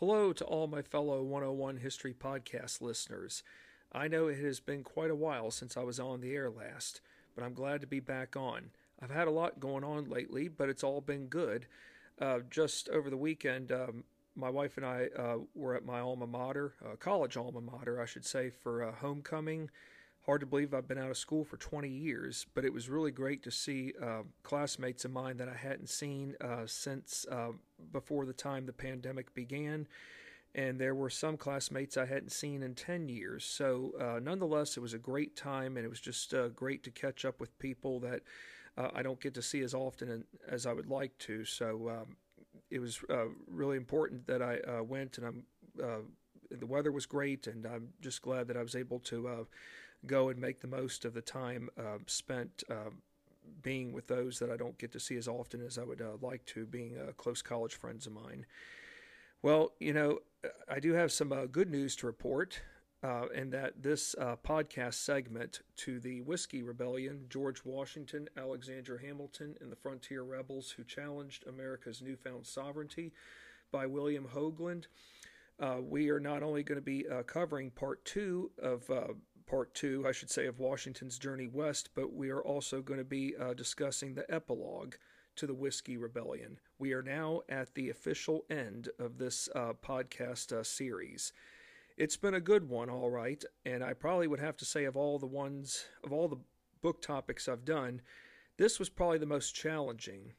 Hello to all my fellow 101 History Podcast listeners. I know it has been quite a while since I was on the air last, but I'm glad to be back on. I've had a lot going on lately, but it's all been good. Uh, just over the weekend, um, my wife and I uh, were at my alma mater, uh, college alma mater, I should say, for uh, homecoming. Hard to believe I've been out of school for 20 years, but it was really great to see uh, classmates of mine that I hadn't seen uh, since uh, before the time the pandemic began. And there were some classmates I hadn't seen in 10 years. So, uh, nonetheless, it was a great time, and it was just uh, great to catch up with people that uh, I don't get to see as often as I would like to. So, um, it was uh, really important that I uh, went, and I'm. Uh, the weather was great, and I'm just glad that I was able to go and make the most of the time spent being with those that I don't get to see as often as I would uh, like to, being uh, close college friends of mine. Well, you know, I do have some uh, good news to report, uh, in that this uh, podcast segment to the Whiskey Rebellion, George Washington, Alexander Hamilton, and the Frontier Rebels who challenged America's newfound sovereignty by William Hogeland. Uh, we are not only going to be covering part two of part two, I should say, of Washington's journey west, but we are also going to be uh, discussing the epilogue to the Whiskey Rebellion. We are now at the official end of this uh, podcast uh, series. It's been a good one, all right, and I probably would have to say of all the ones, of all the book topics I've done, this was probably the most challenging.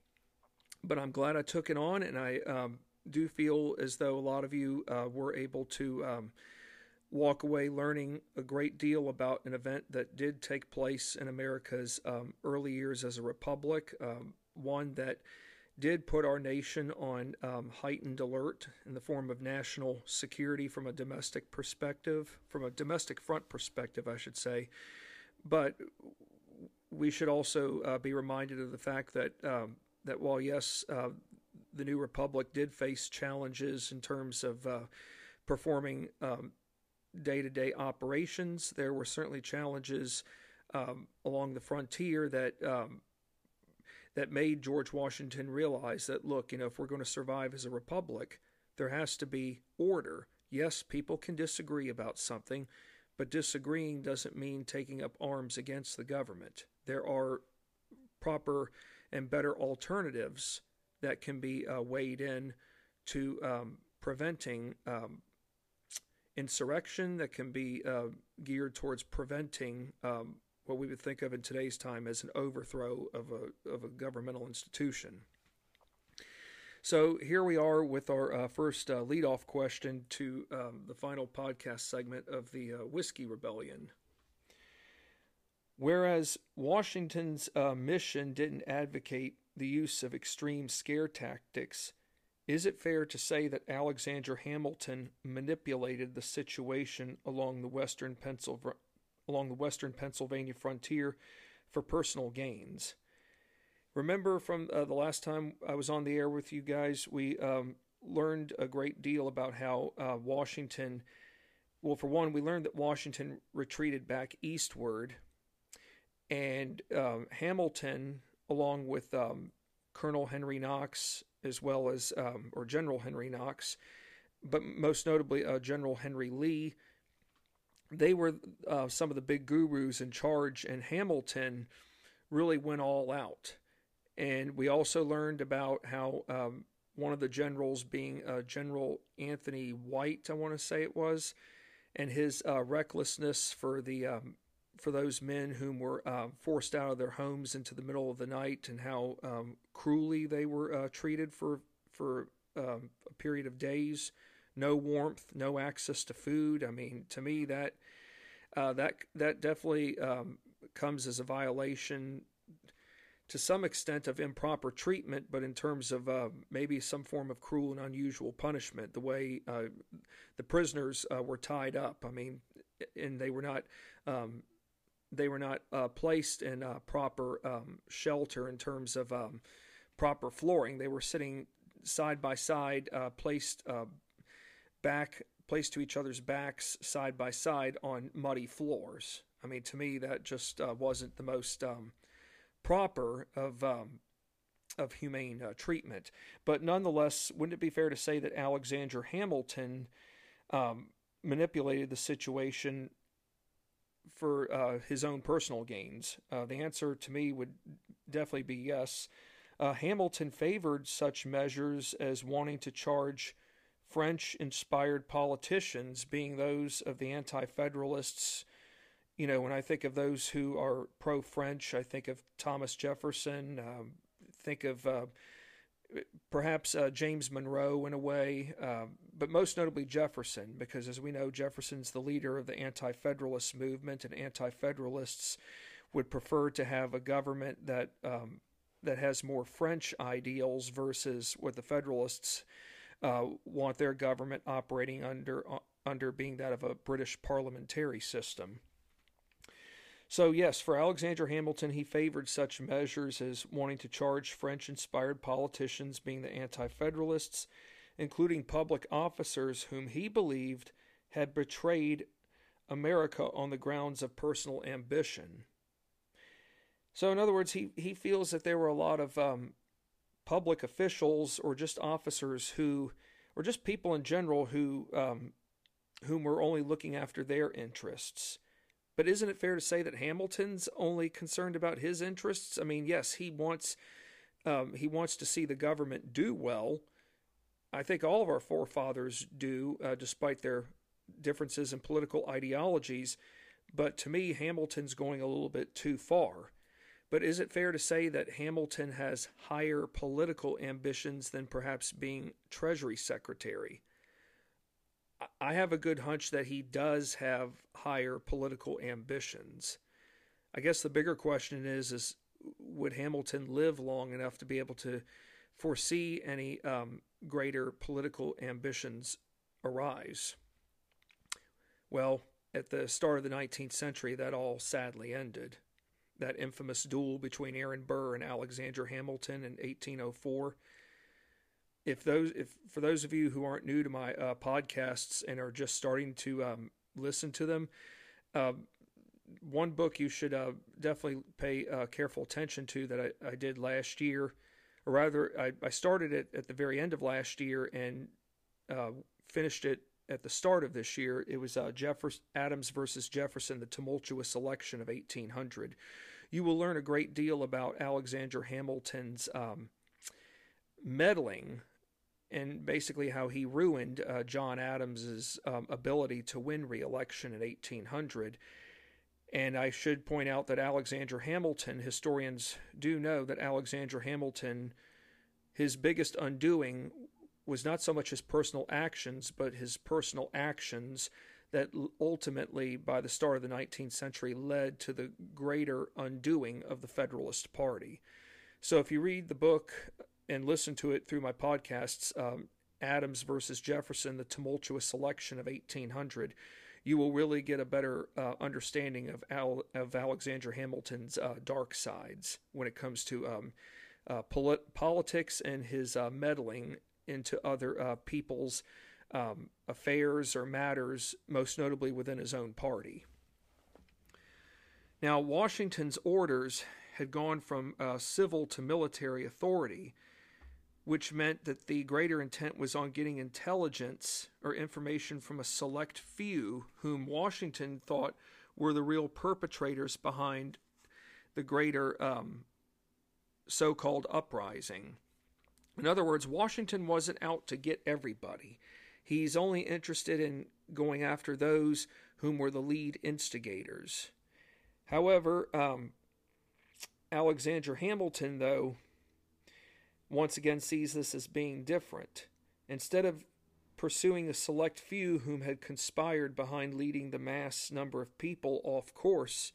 But I'm glad I took it on, and I um, do feel as though a lot of you uh, were able to. Um, walk away learning a great deal about an event that did take place in America's um, early years as a republic, um, one that did put our nation on um, heightened alert in the form of national security from a domestic perspective, from a domestic front perspective, I should say. But we should also uh, be reminded of the fact that um, that while yes, uh, the new republic did face challenges in terms of uh, performing um, day to day operations. There were certainly challenges um, along the frontier that um, that made George Washington realize that look, you know, if we're going to survive as a republic, there has to be order. Yes, people can disagree about something, but disagreeing doesn't mean taking up arms against the government. There are proper and better alternatives that can be uh, weighed in to um, preventing um, insurrection that can be uh, geared towards preventing um, what we would think of in today's time as an overthrow of a, of a governmental institution. So here we are with our uh, first uh, leadoff question to um, the final podcast segment of the uh, Whiskey Rebellion. Whereas Washington's uh, mission didn't advocate the use of extreme scare tactics, is it fair to say that Alexander Hamilton manipulated the situation along the western Pennsylvania, along the western Pennsylvania frontier for personal gains? Remember from uh, the last time I was on the air with you guys, we um, learned a great deal about how uh, Washington. Well, for one, we learned that Washington retreated back eastward, and um, Hamilton, along with um, Colonel Henry Knox as well as, um, or General Henry Knox, but most notably uh, General Henry Lee. They were uh, some of the big gurus in charge, and Hamilton really went all out. And we also learned about how um, one of the generals, being uh, General Anthony White, I want to say it was, and his uh, recklessness for the um, for those men whom were uh, forced out of their homes into the middle of the night and how um, cruelly they were uh, treated for for um, a period of days. No warmth, no access to food. I mean, to me that uh, that that definitely um, comes as a violation to some extent of improper treatment, but in terms of uh, maybe some form of cruel and unusual punishment, the way uh, the prisoners uh, were tied up. I mean, and they were not um, they were not uh, placed in uh, proper um, shelter in terms of um, proper flooring. They were sitting side by side, uh, placed uh, back, placed to each other's backs, side by side on muddy floors. I mean, to me, that just uh, wasn't the most um, proper of um, of humane uh, treatment. But nonetheless, wouldn't it be fair to say that Alexander Hamilton um, manipulated the situation for uh, his own personal gains? Uh, the answer to me would definitely be yes. Uh, Hamilton favored such measures as wanting to charge French inspired politicians, being those of the Anti Federalists. You know, when I think of those who are pro French, I think of Thomas Jefferson, um, think of uh, perhaps uh, James Monroe in a way, uh, but most notably Jefferson, because as we know, Jefferson's the leader of the Anti Federalist movement, and Anti Federalists would prefer to have a government that um, that has more French ideals versus what the Federalists uh, want their government operating under uh, under being that of a British parliamentary system. So, yes, for Alexander Hamilton, he favored such measures as wanting to charge French inspired politicians, being the Anti Federalists, including public officers whom he believed had betrayed America on the grounds of personal ambition. So, in other words, he, he feels that there were a lot of um, public officials or just officers who, or just people in general who, um, whom were only looking after their interess. But isn't it fair to say that Hamilton's only concerned about his interests? I mean, yes, he wants um, he wants to see the government do well. I think all of our forefathers do, uh, despite their differences in political ideologies. But to me, Hamilton's going a little bit too far. But is it fair to say that Hamilton has higher political ambitions than perhaps being Treasury Secretary? I have a good hunch that he does have higher political ambitions. I guess the bigger question is is would Hamilton live long enough to be able to foresee any um, greater political ambitions arise? Well, at the start of the 19th century, that all sadly ended that infamous duel between Aaron Burr and Alexander Hamilton in 1804. If those, if for those of you who aren't new to my uh, podcasts and are just starting to um, listen to them, uh, one book you should uh, definitely pay uh, careful attention to that I, I, did last year, or rather, I, I, started it at the very end of last year and uh, finished it at the start of this year. It was uh, Jefferson, Adams versus Jefferson, the tumultuous election of 1800 you will learn a great deal about Alexander Hamilton's um, meddling and basically how he ruined uh, John Adams's um, ability to win re-election in 1800. And I should point out that Alexander Hamilton, historians do know that Alexander Hamilton, his biggest undoing was not so much his personal actions, but his personal actions that ultimately, by the start of the 19th century, led to the greater undoing of the Federalist Party. So, if you read the book and listen to it through my podcasts, um, Adams versus Jefferson, the tumultuous election of 1800, you will really get a better uh, understanding of, Al- of Alexander Hamilton's uh, dark sides when it comes to um, uh, polit- politics and his uh, meddling into other uh, people's um, affairs or matters, most notably within his own party. Now, Washington's orders had gone from uh, civil to military authority, which meant that the greater intent was on getting intelligence or information from a select few whom Washington thought were the real perpetrators behind the greater um, so called uprising. In other words, Washington wasn't out to get everybody. He's only interested in going after those whom were the lead instigators. However, um, Alexander Hamilton, though, once again sees this as being different. Instead of pursuing a select few whom had conspired behind leading the mass number of people off course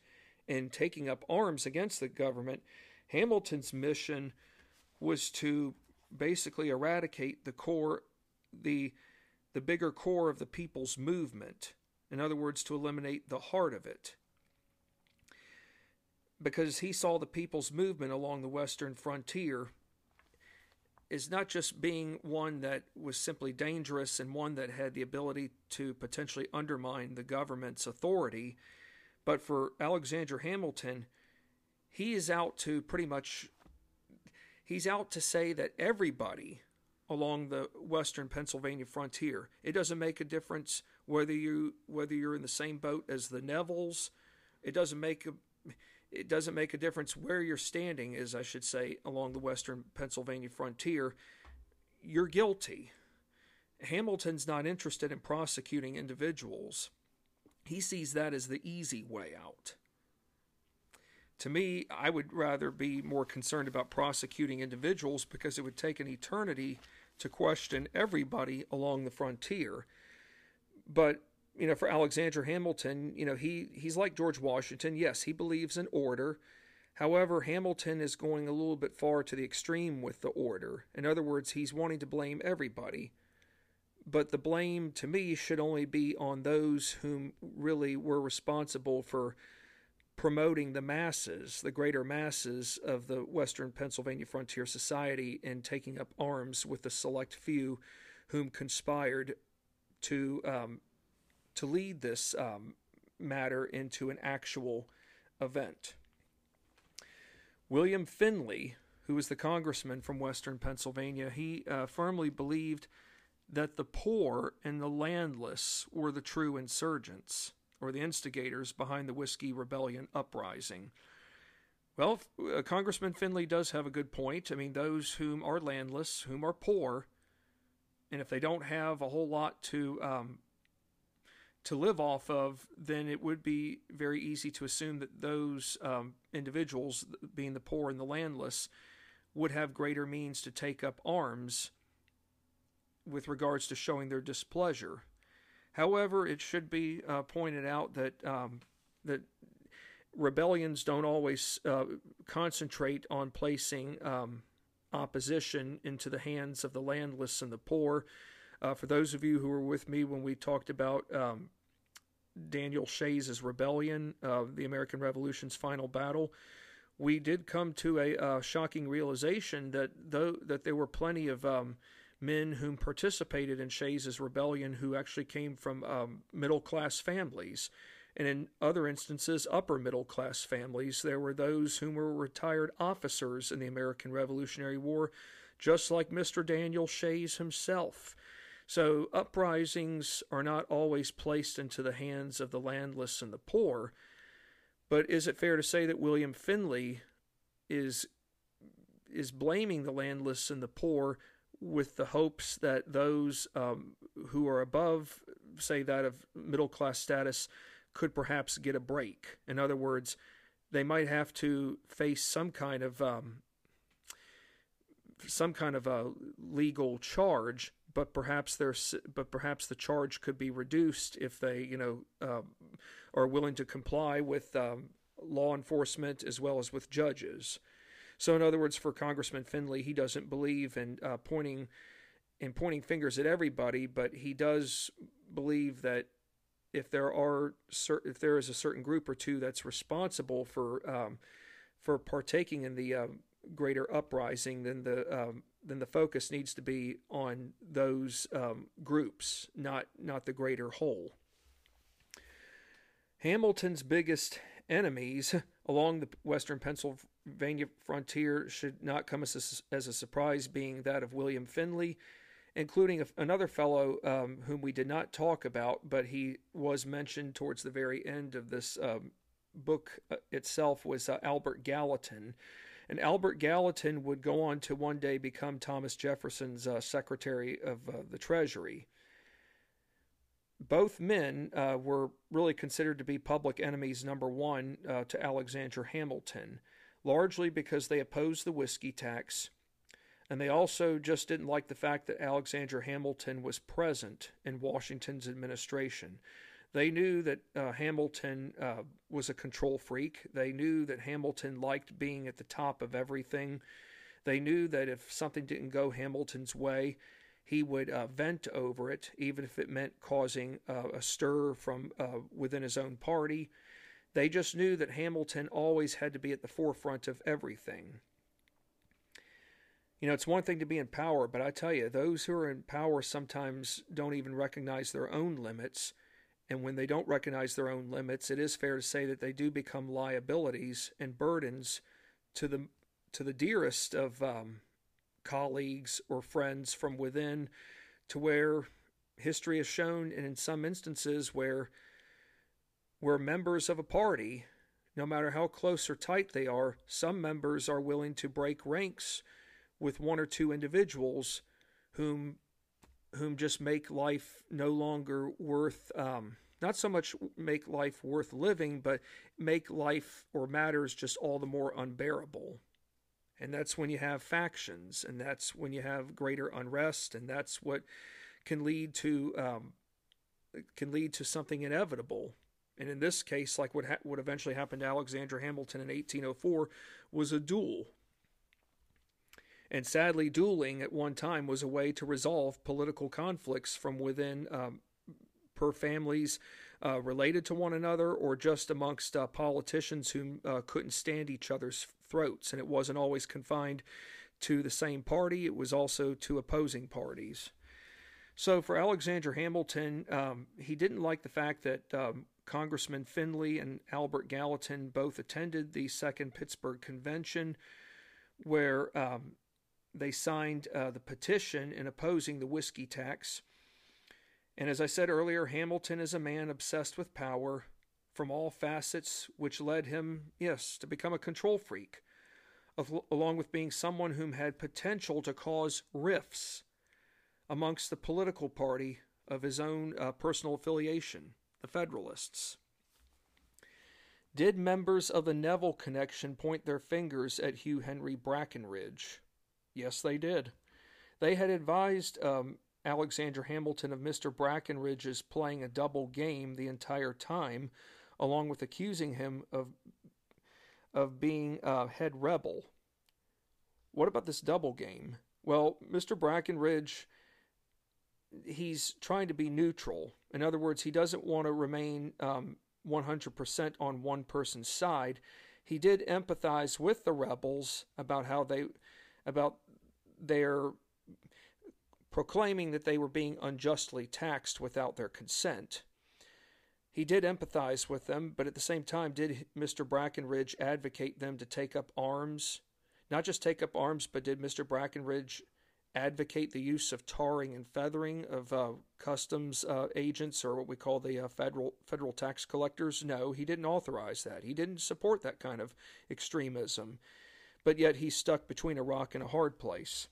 and taking up arms against the government, Hamilton's mission was to basically eradicate the core, the the bigger core of the people's movement. In other words, to eliminate the heart of it. Because he saw the people's movement along the western frontier is not just being one that was simply dangerous and one that had the ability to potentially undermine the government's authority, but for Alexander Hamilton, he is out to pretty much he's out to say that everybody along the western Pennsylvania frontier, it doesn't make a difference whether you whether you're in the same boat as the Nevilles. It doesn't make a it doesn't make a difference where you're standing, is I should say, along the western Pennsylvania frontier. You're guilty. Hamilton's not interested in prosecuting individuals. He sees that as the easy way out. To me, I would rather be more concerned about prosecuting individuals because it would take an eternity to question everybody along the frontier. But, you know, for Alexander Hamilton, you know, he, he's like George Washington. Yes, he believes in order. However, Hamilton is going a little bit far to the extreme with the order. In other words, he's wanting to blame everybody but the blame to me should only be on those whom really were responsible for promoting the masses, the greater masses of the Western Pennsylvania Frontier Society, and taking up arms with the select few whom conspired to um, to lead this um, matter into an actual event. William Findley, who was the congressman from Western Pennsylvania, he uh, firmly believed that the poor and the landless were the true insurgents, or the instigators behind the Whiskey Rebellion uprising. Well, uh, Congressman Findley does have a good point. I mean, those whom are landless, whom are poor, and if they don't have a whole lot to um, to live off of, then it would be very easy to assume that those um, individuals, being the poor and the landless, would have greater means to take up arms with regards to showing their displeasure. However, it should be uh, pointed out that um, that rebellions don't always uh, concentrate on placing um, opposition into the hands of the landless and the poor. Uh, for those of you who were with me when we talked about um, Daniel Shays' rebellion, uh, the American Revolution's final battle, we did come to a uh, shocking realization that though that there were plenty of um, men whom participated in Shays' rebellion who actually came from um, middle class families. And in other instances, upper middle class families. There were those whom were retired officers in the American Revolutionary War, just like Mr. Daniel Shays himself. So uprisings are not always placed into the hands of the landless and the poor. But is it fair to say that William Findley is is blaming the landless and the poor with the hopes that those um, who are above, say, that of middle class status, could perhaps get a break. In other words, they might have to face some kind of um, some kind of a legal charge, but perhaps there's but perhaps the charge could be reduced if they you know uh, are willing to comply with um, law enforcement as well as with judges. So, in other words, for Congressman Findley, he doesn't believe in uh, pointing in pointing fingers at everybody, but he does believe that if there are if there is a certain group or two that's responsible for um, for partaking in the um, greater uprising, then the um, then the focus needs to be on those um, groups, not not the greater whole. Hamilton's biggest enemies along the western Pennsylvania frontier should not come as a, as a surprise, being that of William Findley, including a, another fellow um, whom we did not talk about, but he was mentioned towards the very end of this um, book uh, itself, was uh, Albert Gallatin. And Albert Gallatin would go on to one day become Thomas Jefferson's uh, Secretary of uh, the Treasury both men uh, were really considered to be public enemies number one uh, to Alexander Hamilton, largely because they opposed the whiskey tax, and they also just didn't like the fact that Alexander Hamilton was present in Washington's administration. They knew that uh, Hamilton uh, was a control freak. They knew that Hamilton liked being at the top of everything. They knew that if something didn't go Hamilton's way, he would uh, vent over it, even if it meant causing uh, a stir from uh, within his own party. They just knew that Hamilton always had to be at the forefront of everything. You know, it's one thing to be in power, but I tell you, those who are in power sometimes don't even recognize their own limits. And when they don't recognize their own limits, it is fair to say that they do become liabilities and burdens to the to the dearest of um, colleagues or friends from within, to where history has shown, and in some instances where where members of a party, no matter how close or tight they are, some members are willing to break ranks with one or two individuals whom whom just make life no longer worth um, not so much make life worth living, but make life or matters just all the more unbearable. And that's when you have factions, and that's when you have greater unrest, and that's what can lead to um, can lead to something inevitable. And in this case, like what ha- what eventually happened to Alexander Hamilton in 1804, was a duel. And sadly, dueling at one time was a way to resolve political conflicts from within um, per families uh, related to one another or just amongst uh, politicians who uh, couldn't stand each other's throats. And it wasn't always confined to the same party, it was also to opposing parties. So for Alexander Hamilton, um, he didn't like the fact that um, Congressman Findley and Albert Gallatin both attended the Second Pittsburgh Convention, where um, they signed uh, the petition in opposing the whiskey tax. And as I said earlier, Hamilton is a man obsessed with power from all facets, which led him, yes, to become a control freak, of, along with being someone whom had potential to cause rifts amongst the political party of his own uh, personal affiliation, the Federalists. Did members of the Neville connection point their fingers at Hugh Henry Brackenridge? Yes, they did. They had advised um, Alexander Hamilton of Mr. Brackenridge's playing a double game the entire time, along with accusing him of of being a head rebel. What about this double game? Well, Mr. Brackenridge he's trying to be neutral. In other words, he doesn't want to remain um, 100% on one person's side. He did empathize with the rebels about how they about their proclaiming that they were being unjustly taxed without their consent. He did empathize with them, but at the same time, did Mr. Brackenridge advocate them to take up arms? Not just take up arms, but did Mr. Brackenridge advocate the use of tarring and feathering of uh, customs uh, agents or what we call the uh, federal federal tax collectors? No, he didn't authorize that. He didn't support that kind of extremism. But yet he's stuck between a rock and a hard place.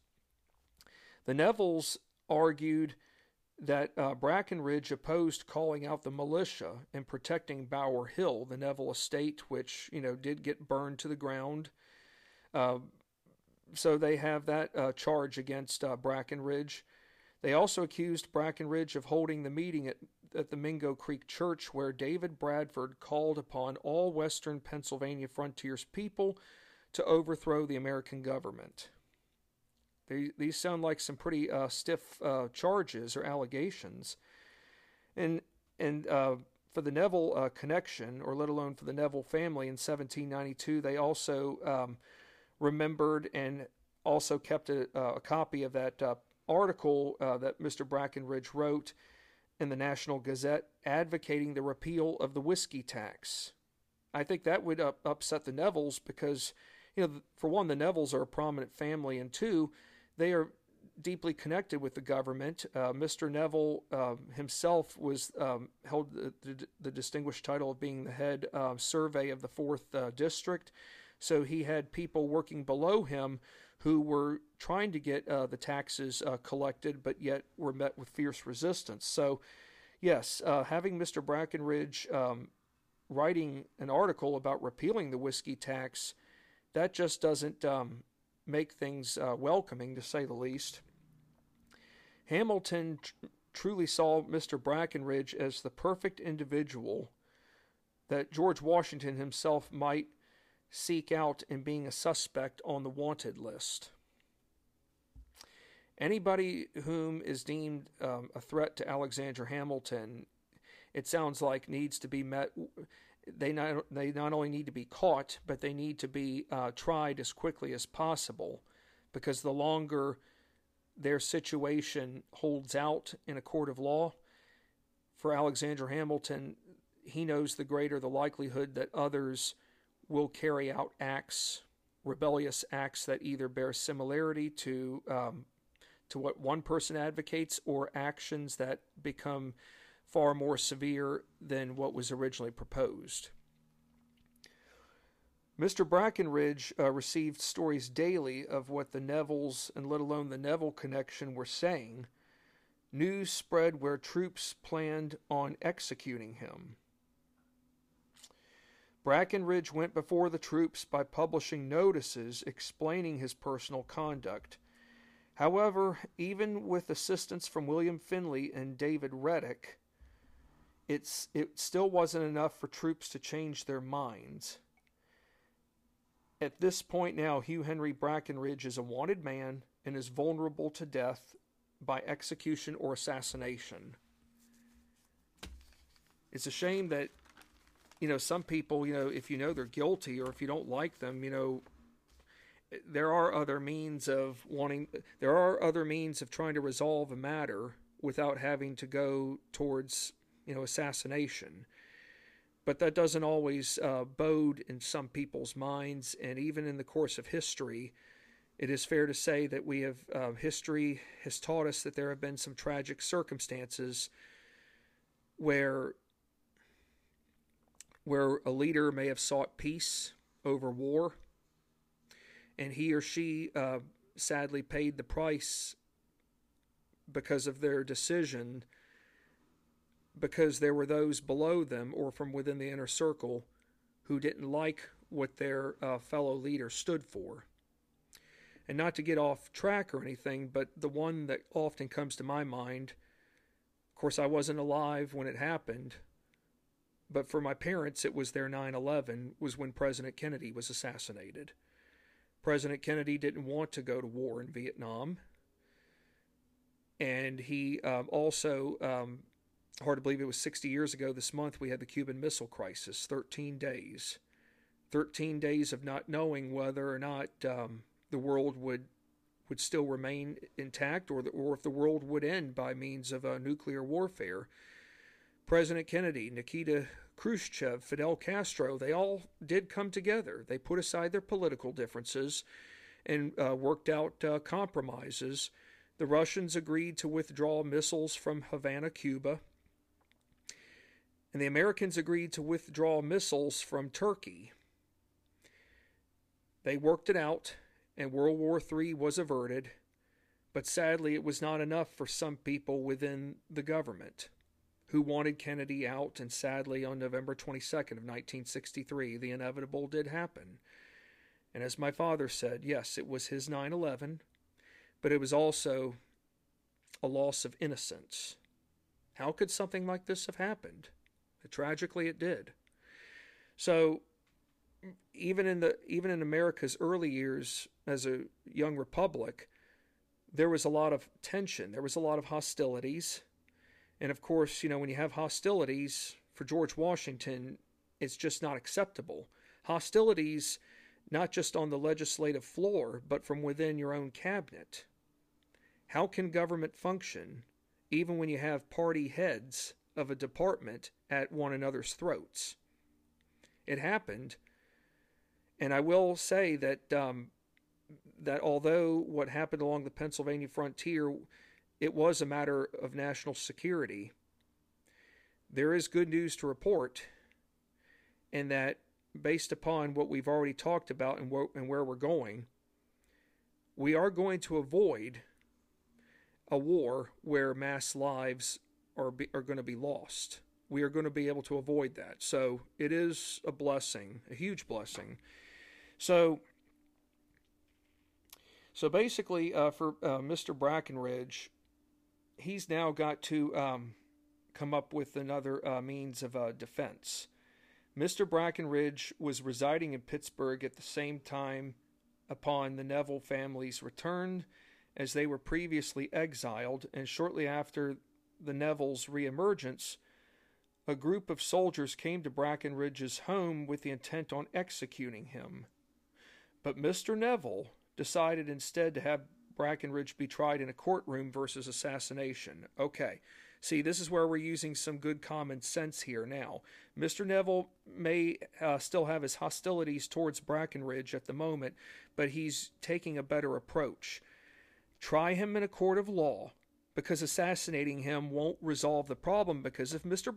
The Nevilles argued that uh, Brackenridge opposed calling out the militia and protecting Bower Hill, the Neville estate, which you know did get burned to the ground. Uh, so they have that uh, charge against uh, Brackenridge. They also accused Brackenridge of holding the meeting at, at the Mingo Creek Church, where David Bradford called upon all Western Pennsylvania frontiers people to overthrow the American government. They, these sound like some pretty uh, stiff uh, charges or allegations. And, and uh, for the Neville uh, connection, or let alone for the Neville family in 1792, they also um, remembered and also kept a, a copy of that uh, article uh, that Mr. Brackenridge wrote in the National Gazette advocating the repeal of the whiskey tax. I think that would upset the Nevilles because, you know, for one, the Nevilles are a prominent family, and two, they are deeply connected with the government. Uh, Mr. Neville uh, himself was um, held the, the, the, distinguished title of being the head uh, survey of the fourth uh, district. So he had people working below him who were trying to get uh, the taxes uh, collected, but yet were met with fierce resistance. So, yes, having Mr. Brackenridge um, writing an article about repealing the whiskey tax, that just doesn't um, make things uh, welcoming, to say the least. Hamilton tr- truly saw Mr. Brackenridge as the perfect individual that George Washington himself might seek out in being a suspect on the wanted list. Anybody whom is deemed um, a threat to Alexander Hamilton, it sounds like needs to be met they not they not only need to be caught, but they need to be uh, tried as quickly as possible, because the longer their situation holds out in a court of law, for Alexander Hamilton, he knows the greater the likelihood that others will carry out acts rebellious acts that either bear similarity to um, to what one person advocates or actions that become far more severe than what was originally proposed. Mr. Brackenridge uh, received stories daily of what the Nevilles, and let alone the Neville connection, were saying. News spread where troops planned on executing him. Brackenridge went before the troops by publishing notices explaining his personal conduct. However, even with assistance from William Findley and David Redick, it's, it still wasn't enough for troops to change their minds. At this point now, Hugh Henry Brackenridge is a wanted man and is vulnerable to death by execution or assassination. It's a shame that, you know, some people, you know, if you know they're guilty or if you don't like them, you know, there are other means of wanting, there are other means of trying to resolve a matter without having to go towards, you know, assassination but that doesn't always uh, bode in some people's minds. And even in the course of history, it is fair to say that we have uh, history has taught us that there have been some tragic circumstances where where a leader may have sought peace over war, and he or she uh, sadly paid the price because of their decision because there were those below them or from within the inner circle who didn't like what their uh, fellow leader stood for. And not to get off track or anything, but the one that often comes to my mind, of course, I wasn't alive when it happened, but for my parents, it was their 9 11, was when President Kennedy was assassinated. President Kennedy didn't want to go to war in Vietnam. And he um, also um, hard to believe it was 60 years ago this month we had the Cuban Missile Crisis. 13 days. 13 days of not knowing whether or not um, the world would would still remain intact or, the, or if the world would end by means of uh, nuclear warfare. President Kennedy, Nikita Khrushchev, Fidel Castro, they all did come together. They put aside their political differences and uh, worked out uh, compromises. The Russians agreed to withdraw missiles from Havana, Cuba and the Americans agreed to withdraw missiles from Turkey. They worked it out, and World War III was averted, but sadly, it was not enough for some people within the government who wanted Kennedy out, and sadly, on November 22nd of 1963, the inevitable did happen. And as my father said, yes, it was his 9 11, but it was also a loss of innocence. How could something like this have happened? Tragically, it did. So, even in the even in America's early years as a young republic, there was a lot of tension. There was a lot of hostilities, and of course, you know when you have hostilities for George Washington, it's just not acceptable. Hostilities, not just on the legislative floor, but from within your own cabinet. How can government function even when you have party heads of a department at one another's throats. It happened, and I will say that um, that although what happened along the Pennsylvania frontier, it was a matter of national security. There is good news to report, and that based upon what we've already talked about and, wh- and where we're going, we are going to avoid a war where mass lives are be, are going to be lost. We are going to be able to avoid that. So it is a blessing, a huge blessing. So so basically, uh, for uh, Mr. Brackenridge, he's now got to um, come up with another uh, means of uh, defense. Mr. Brackenridge was residing in Pittsburgh at the same time upon the Neville family's return, as they were previously exiled, and shortly after the Nevilles' reemergence, a group of soldiers came to Brackenridge's home with the intent on executing him. But Mr. Neville decided instead to have Brackenridge be tried in a courtroom versus assassination. Okay, See, this is where we're using some good common sense here now. Mr. Neville may uh, still have his hostilities towards Brackenridge at the moment, but he's taking a better approach. Try him in a court of law because assassinating him won't resolve the problem. Because if Mr.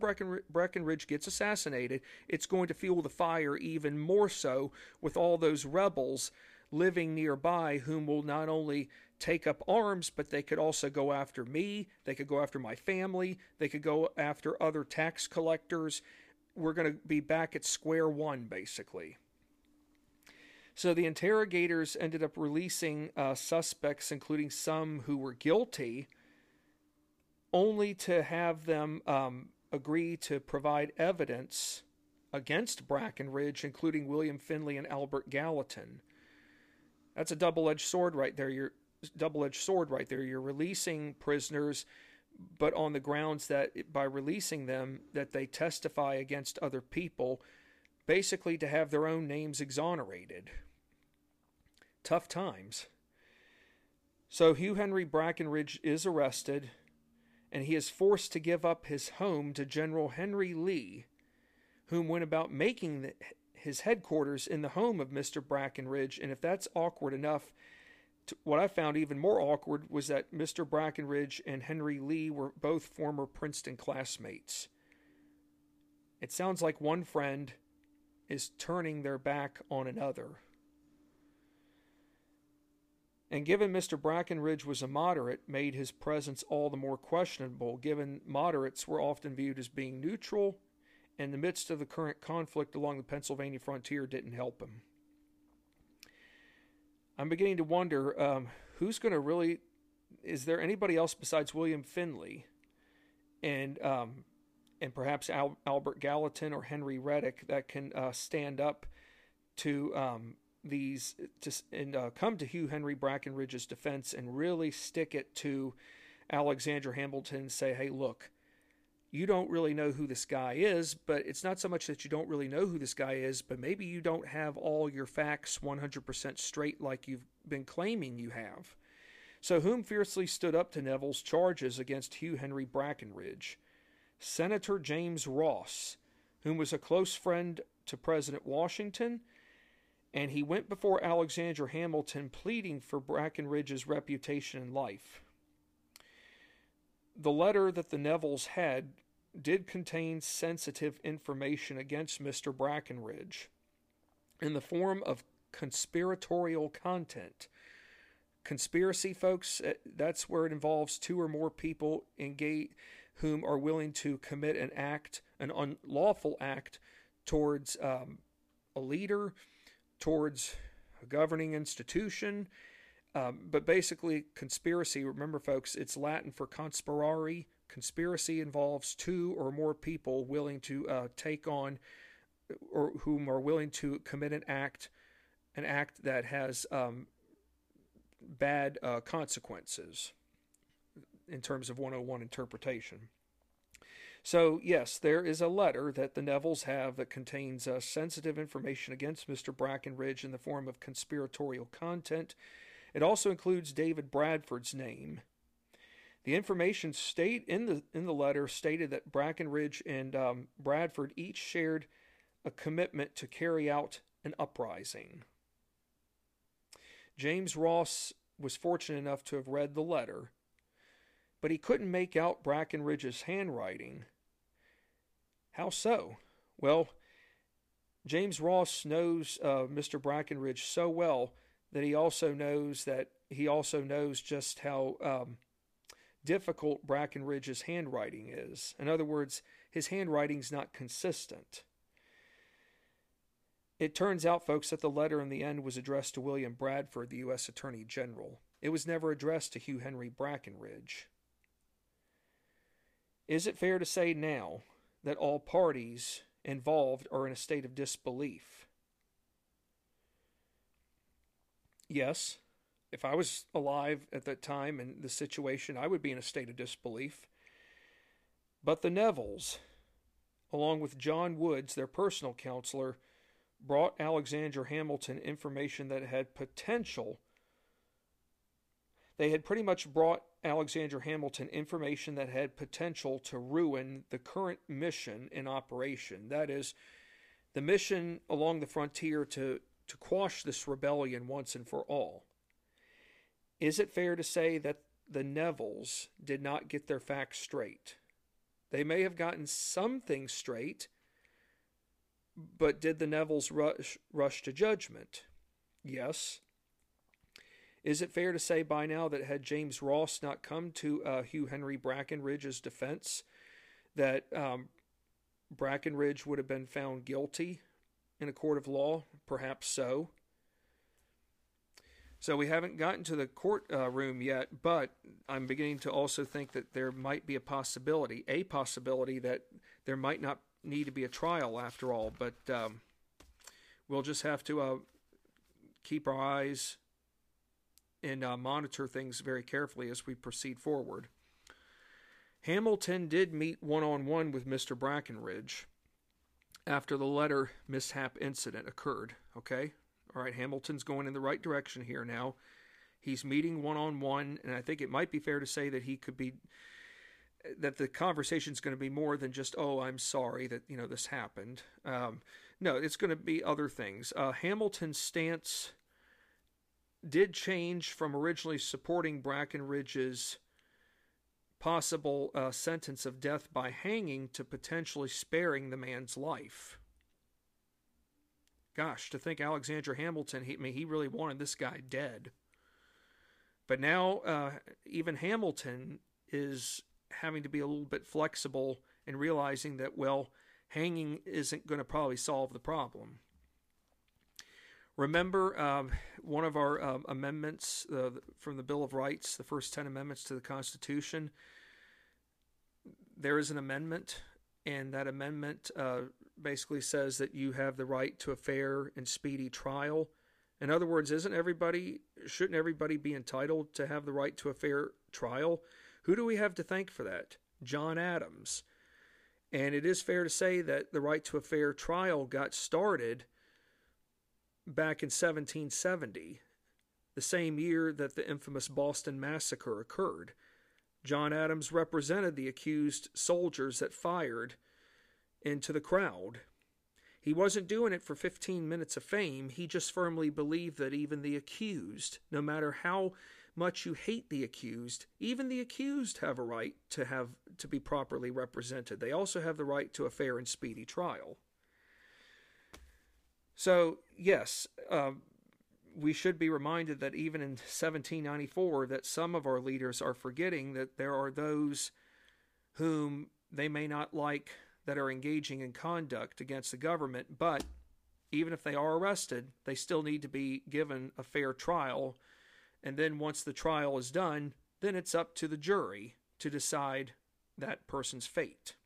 Brackenridge gets assassinated, it's going to fuel the fire even more so with all those rebels living nearby whom will not only take up arms, but they could also go after me, they could go after my family, they could go after other tax collectors. We're going to be back at square one, basically. So the interrogators ended up releasing uh, suspects, including some who were guilty, only to have them um, agree to provide evidence against Brackenridge, including William Findley and Albert Gallatin. That's a double-edged sword right there. You're double-edged sword right there. You're releasing prisoners, but on the grounds that by releasing them, that they testify against other people, basically to have their own names exonerated. Tough times. So Hugh Henry Brackenridge is arrested, and he is forced to give up his home to General Henry Lee, whom went about making the, his headquarters in the home of Mr. Brackenridge, and if that's awkward enough, to, what I found even more awkward was that Mr. Brackenridge and Henry Lee were both former Princeton classmates. It sounds like one friend is turning their back on another. And given Mr. Brackenridge was a moderate, made his presence all the more questionable, given moderates were often viewed as being neutral and the midst of the current conflict along the Pennsylvania frontier didn't help him. I'm beginning to wonder um, who's going to really. Is there anybody else besides William Findley and um, and perhaps Al- Albert Gallatin or Henry Redick that can uh, stand up to um, these to, and uh, come to Hugh Henry Brackenridge's defense and really stick it to Alexander Hamilton say, hey, look, you don't really know who this guy is, but it's not so much that you don't really know who this guy is, but maybe you don't have all your facts 100% straight like you've been claiming you have. So, whom fiercely stood up to Neville's charges against Hugh Henry Brackenridge? Senator James Ross, whom was a close friend to President Washington, and he went before Alexander Hamilton pleading for Brackenridge's reputation and life the letter that the Nevilles had did contain sensitive information against Mr. Brackenridge in the form of conspiratorial content. Conspiracy, folks, eh, that's where it involves two or more people engage whom are willing to commit an act, an unlawful act, towards um, a leader, towards a governing institution, um, but basically, conspiracy, remember, folks, it's Latin for conspirare. Conspiracy involves two or more people willing to uh, take on or whom are willing to commit an act, an act that has um, bad uh, consequences in terms of 101 interpretation. So, yes, there is a letter that the Nevilles have that contains uh, sensitive information against Mr. Brackenridge in the form of conspiratorial content it also includes David Bradford's name. The information state in the in the letter stated that Brackenridge and um, Bradford each shared a commitment to carry out an uprising. James Ross was fortunate enough to have read the letter, but he couldn't make out Brackenridge's handwriting. How so? Well, James Ross knows uh, Mr. Brackenridge so well that he also knows that he also knows just how um, difficult Brackenridge's handwriting is. In other words, his handwriting's not consistent. It turns out, folks, that the letter in the end was addressed to William Bradford, the U.S. Attorney General. It was never addressed to Hugh Henry Brackenridge. Is it fair to say now that all parties involved are in a state of disbelief? yes, if I was alive at that time and the situation, I would be in a state of disbelief. But the Nevilles, along with John Woods, their personal counselor, brought Alexander Hamilton information that had potential They had pretty much brought Alexander Hamilton information that had potential to ruin the current mission in operation. That is, the mission along the frontier to, to quash this rebellion once and for all. Is it fair to say that the Nevilles did not get their facts straight? They may have gotten some things straight, but did the Nevilles rush, rush to judgment? Yes. Is it fair to say by now that had James Ross not come to uh, Hugh Henry Brackenridge's defense, that um, Brackenridge would have been found guilty in a court of law? Perhaps so. So we haven't gotten to the court uh, room yet, but I'm beginning to also think that there might be a possibility, a possibility that there might not need to be a trial after all. But um, we'll just have to uh, keep our eyes and uh, monitor things very carefully as we proceed forward. Hamilton did meet one on one with Mr. Brackenridge after the letter mishap incident occurred. Okay, all right, Hamilton's going in the right direction here now. He's meeting one on one, and I think it might be fair to say that he could be that the conversation is going to be more than just oh i'm sorry that you know this happened um, no it's going to be other things uh, hamilton's stance did change from originally supporting brackenridge's possible uh, sentence of death by hanging to potentially sparing the man's life Gosh, to think Alexander Hamilton, he, I mean, he really wanted this guy dead. But now, uh, even Hamilton is having to be a little bit flexible and realizing that, well, hanging isn't going to probably solve the problem. Remember um, one of our um, amendments uh, from the Bill of Rights, the first 10 amendments to the Constitution? There is an amendment, and that amendment uh, basically says that you have the right to a fair and speedy trial. In other words, isn't everybody shouldn't everybody be entitled to have the right to a fair trial? Who do we have to thank for that? John Adams. And it is fair to say that the right to a fair trial got started back in 1770, the same year that the infamous Boston Massacre occurred. John Adams represented the accused soldiers that fired into the crowd. He wasn't doing it for 15 minutes of fame. He just firmly believed that even the accused, no matter how much you hate the accused, even the accused have a right to have to be properly represented. They also have the right to a fair and speedy trial. So, yes, uh, we should be reminded that even in 1794 that some of our leaders are forgetting that there are those whom they may not like that are engaging in conduct against the government, but even if they are arrested, they still need to be given a fair trial. And then once the trial is done, then it's up to the jury to decide that person's fate.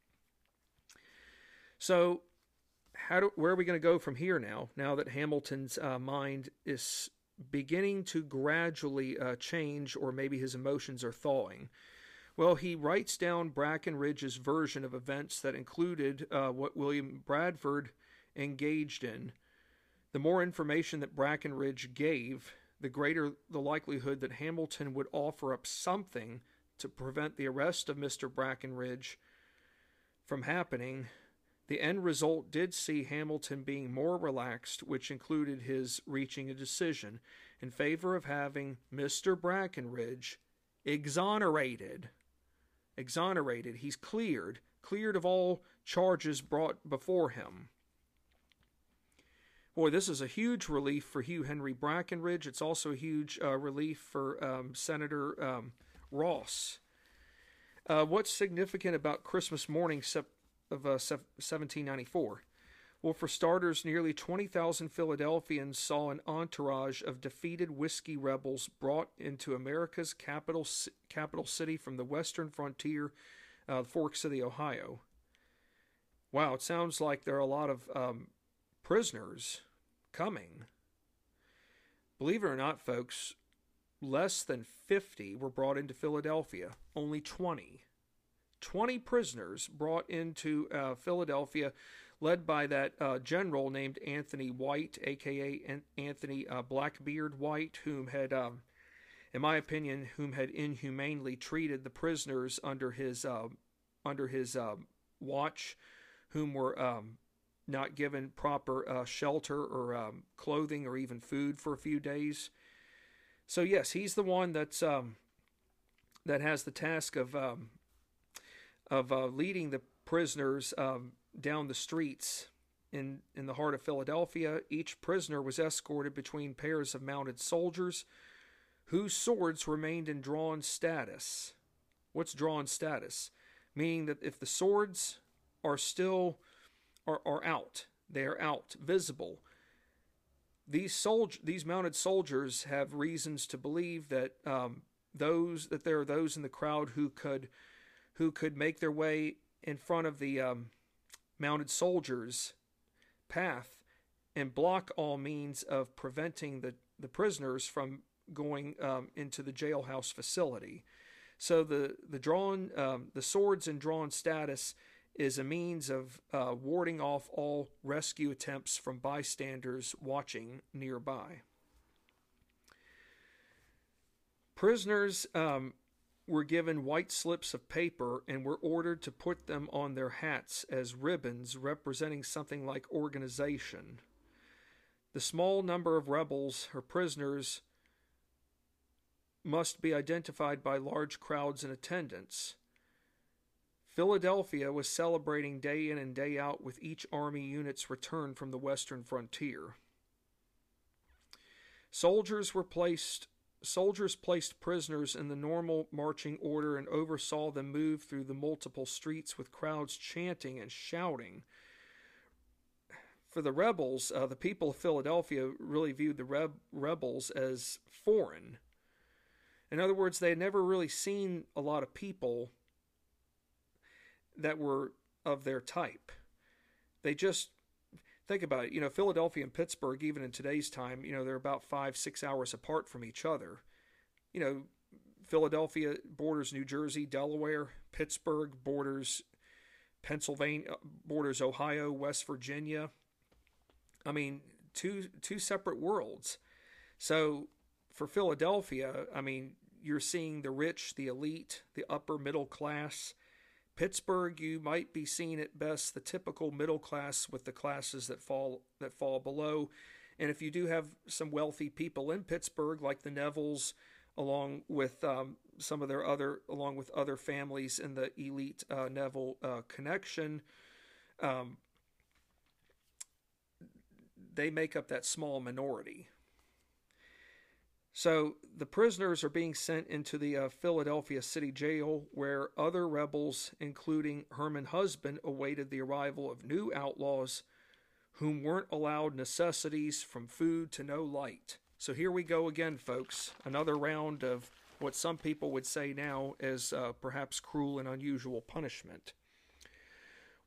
So, how do, where are we going to go from here now? Now that Hamilton's uh, mind is beginning to gradually uh, change, or maybe his emotions are thawing. Well, he writes down Brackenridge's version of events that included uh, what William Bradford engaged in. The more information that Brackenridge gave, the greater the likelihood that Hamilton would offer up something to prevent the arrest of Mr. Brackenridge from happening. The end result did see Hamilton being more relaxed, which included his reaching a decision in favor of having Mr. Brackenridge exonerated exonerated. He's cleared, cleared of all charges brought before him. Boy, this is a huge relief for Hugh Henry Brackenridge. It's also a huge uh, relief for um, Senator um, Ross. Uh, what's significant about Christmas morning of uh, 1794? Well, for starters, nearly 20,000 Philadelphians saw an entourage of defeated whiskey rebels brought into America's capital, capital city from the western frontier, uh, forks of the Ohio. Wow, it sounds like there are a lot of um, prisoners coming. Believe it or not, folks, less than 50 were brought into Philadelphia, only 20. 20 prisoners brought into uh, Philadelphia led by that uh, general named Anthony White, aka Anthony uh, Blackbeard White, whom had um, in my opinion, whom had inhumanely treated the prisoners under his uh, under his uh, watch, whom were um, not given proper uh, shelter or um, clothing or even food for a few days. So yes, he's the one that's um, that has the task of um, of uh, leading the prisoners um, down the streets in in the heart of Philadelphia. Each prisoner was escorted between pairs of mounted soldiers, whose swords remained in drawn status. What's drawn status? Meaning that if the swords are still are, are out. They are out, visible. These soldier, these mounted soldiers have reasons to believe that um, those that there are those in the crowd who could who could make their way in front of the um, mounted soldiers' path and block all means of preventing the, the prisoners from going um, into the jailhouse facility. So the the drawn um, the swords and drawn status is a means of uh, warding off all rescue attempts from bystanders watching nearby. Prisoners um, were given white slips of paper and were ordered to put them on their hats as ribbons representing something like organization. The small number of rebels or prisoners must be identified by large crowds in attendance. Philadelphia was celebrating day in and day out with each Army unit's return from the western frontier. Soldiers were placed soldiers placed prisoners in the normal marching order and oversaw them move through the multiple streets with crowds chanting and shouting. For the rebels, uh, the people of Philadelphia really viewed the reb- rebels as foreign. In other words, they had never really seen a lot of people that were of their type. They just think about it. You know, Philadelphia and Pittsburgh, even in today's time, you know, they're about five, six hours apart from each other. You know, Philadelphia borders New Jersey, Delaware. Pittsburgh borders Pennsylvania, uh, borders Ohio, West Virginia. I mean, two two separate worlds. So for Philadelphia, I mean, you're seeing the rich, the elite, the upper middle class Pittsburgh, you might be seen at best the typical middle class with the classes that fall that fall below. And if you do have some wealthy people in Pittsburgh, like the Nevilles, along with um, some of their other, along with other families in the elite uh, Neville uh, connection, um, they make up that small minority. So the prisoners are being sent into the uh, Philadelphia City Jail, where other rebels, including Herman Husband, awaited the arrival of new outlaws whom weren't allowed necessities from food to no light. So here we go again, folks. Another round of what some people would say now is uh, perhaps cruel and unusual punishment.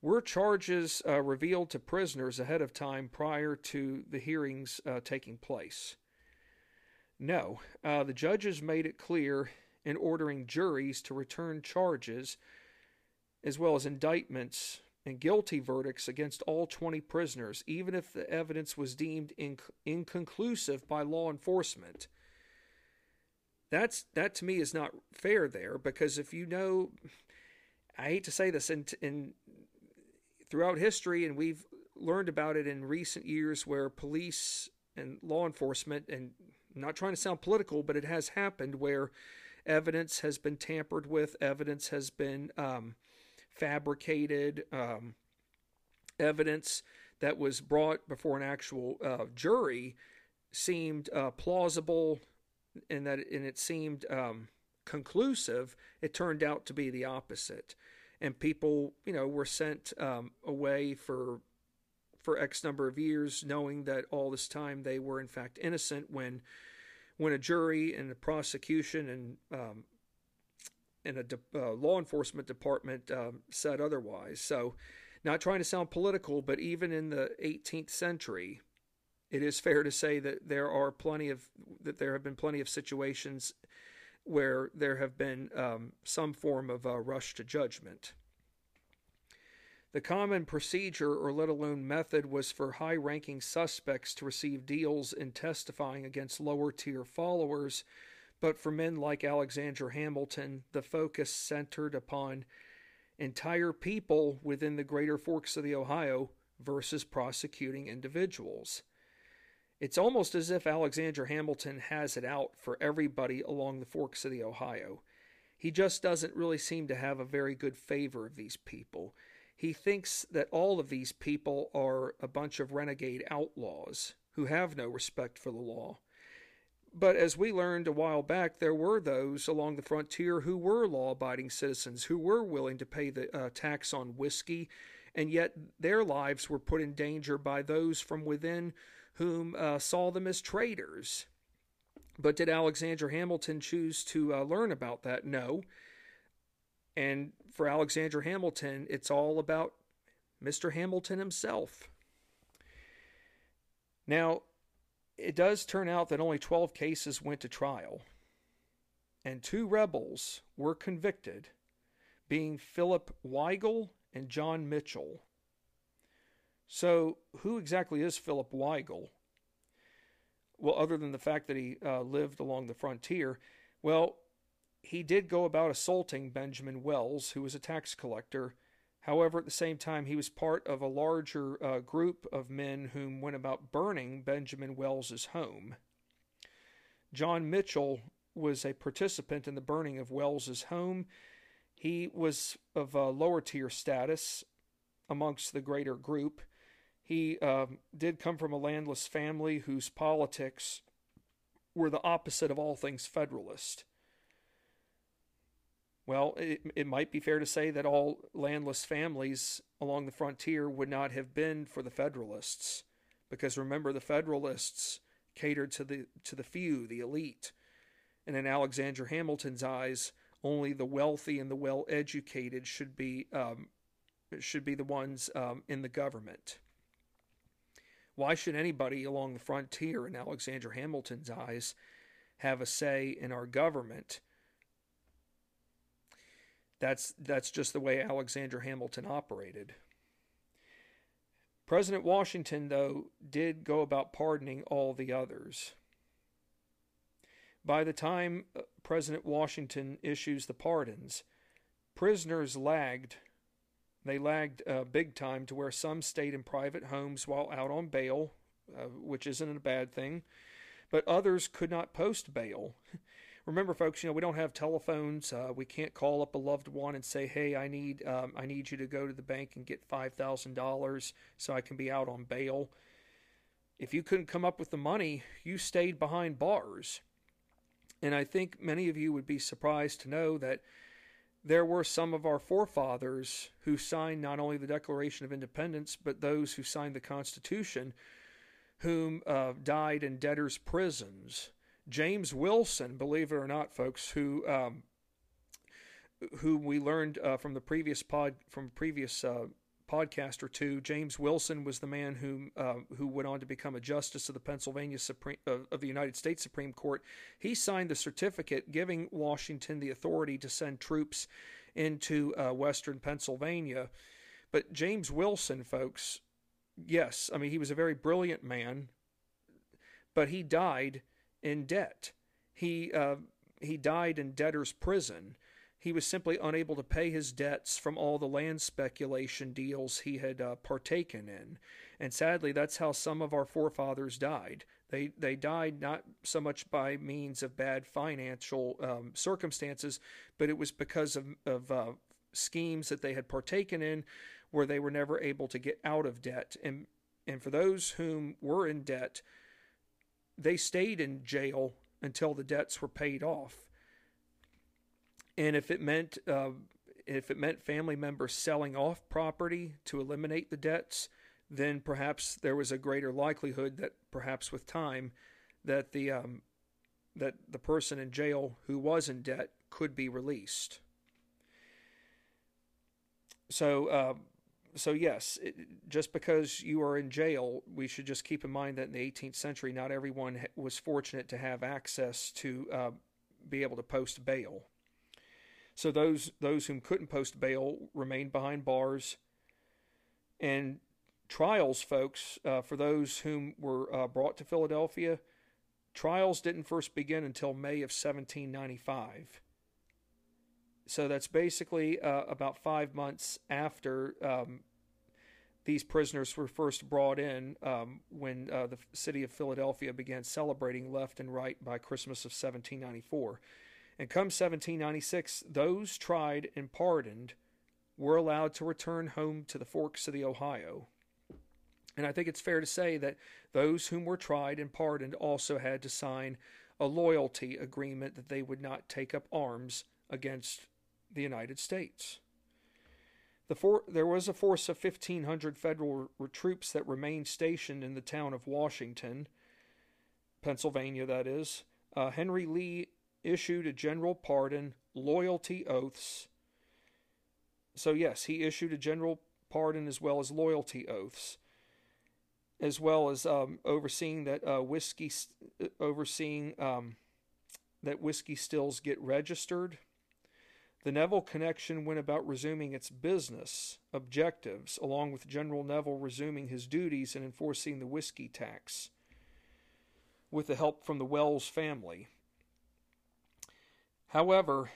Were charges uh, revealed to prisoners ahead of time prior to the hearings uh, taking place? No, uh, the judges made it clear in ordering juries to return charges as well as indictments and guilty verdicts against all 20 prisoners, even if the evidence was deemed inc- inconclusive by law enforcement. That's that to me is not fair there because if you know, I hate to say this, in, in throughout history, and we've learned about it in recent years, where police and law enforcement and not trying to sound political, but it has happened where evidence has been tampered with, evidence has been um, fabricated, um, evidence that was brought before an actual uh, jury seemed uh, plausible and that and it seemed um, conclusive. It turned out to be the opposite, and people, you know, were sent um, away for for X number of years, knowing that all this time they were in fact innocent when when a jury and a prosecution and um, and a de- uh, law enforcement department um, said otherwise. So, not trying to sound political, but even in the 18th century, it is fair to say that there are plenty of that there have been plenty of situations where there have been um, some form of a rush to judgment. The common procedure, or let alone method, was for high ranking suspects to receive deals in testifying against lower tier followers But for men like Alexander Hamilton, the focus centered upon entire people within the greater forks of the Ohio versus prosecuting individuals. It's almost as if Alexander Hamilton has it out for everybody along the forks of the Ohio. He just doesn't really seem to have a very good favor of these people. He thinks that all of these people are a bunch of renegade outlaws who have no respect for the law. But as we learned a while back, there were those along the frontier who were law abiding citizens, who were willing to pay the uh, tax on whiskey, and yet their lives were put in danger by those from within whom uh, saw them as traitors. But did Alexander Hamilton choose to uh, learn about that? No. And for Alexander Hamilton, it's all about Mr. Hamilton himself. Now, it does turn out that only 12 cases went to trial, and two rebels were convicted, being Philip Wigle and John Mitchell. So, who exactly is Philip Wigle? Well, other than the fact that he uh, lived along the frontier, well, he did go about assaulting Benjamin Wells, who was a tax collector. However, at the same time, he was part of a larger uh, group of men whom went about burning Benjamin Wells's home. John Mitchell was a participant in the burning of Wells's home. He was of a lower tier status amongst the greater group. He uh, did come from a landless family whose politics were the opposite of all things Federalist. Well, it, it might be fair to say that all landless families along the frontier would not have been for the Federalists, because remember, the Federalists catered to the to the few, the elite, and in Alexander Hamilton's eyes, only the wealthy and the well-educated should be um, should be the ones um, in the government. Why should anybody along the frontier, in Alexander Hamilton's eyes, have a say in our government? That's that's just the way Alexander Hamilton operated. President Washington, though, did go about pardoning all the others. By the time uh, President Washington issues the pardons, prisoners lagged. They lagged uh, big time to where some stayed in private homes while out on bail, uh, which isn't a bad thing, but others could not post bail. remember, folks, you know we don't have telephones. Uh, we can't call up a loved one and say, "Hey, I need um, I need you to go to the bank and get five thousand dollars so I can be out on bail." If you couldn't come up with the money, you stayed behind bars. And I think many of you would be surprised to know that there were some of our forefathers who signed not only the Declaration of Independence, but those who signed the Constitution, whom uh, died in debtors' prisons James Wilson, believe it or not, folks, who um, who we learned uh, from the previous pod from previous uh, podcast or two. James Wilson was the man who uh, who went on to become a justice of the Pennsylvania Supreme of the United States Supreme Court. He signed the certificate giving Washington the authority to send troops into uh, Western Pennsylvania. But James Wilson, folks, yes, I mean he was a very brilliant man, but he died in debt. He uh, he died in debtor's prison. He was simply unable to pay his debts from all the land speculation deals he had uh, partaken in. And sadly, that's how some of our forefathers died. They, they died not so much by means of bad financial um, circumstances, but it was because of, of uh, schemes that they had partaken in where they were never able to get out of debt. And, and for those whom were in debt, they stayed in jail until the debts were paid off. And if it meant uh, if it meant family members selling off property to eliminate the debts, then perhaps there was a greater likelihood that perhaps with time that the um, that the person in jail who was in debt could be released. So uh, so yes, it, just because you are in jail, we should just keep in mind that in the 18th century, not everyone was fortunate to have access to uh, be able to post bail. So those those whom couldn't post bail remained behind bars. And trials, folks, uh, for those whom were uh, brought to Philadelphia, trials didn't first begin until May of 1795. So that's basically uh, about five months after um, these prisoners were first brought in um, when uh, the city of Philadelphia began celebrating left and right by Christmas of 1794. And come 1796, those tried and pardoned were allowed to return home to the forks of the Ohio. And I think it's fair to say that those whom were tried and pardoned also had to sign a loyalty agreement that they would not take up arms against the United States. The for, there was a force of 1,500 federal troops that remained stationed in the town of Washington, Pennsylvania, that is. Uh, Henry Lee issued a general pardon, loyalty oaths. So, yes, he issued a general pardon as well as loyalty oaths, as well as um, overseeing that uh, whiskey, uh, overseeing um, that whiskey stills get registered the Neville Connection went about resuming its business objectives, along with General Neville resuming his duties and enforcing the whiskey tax, with the help from the Wells family. However,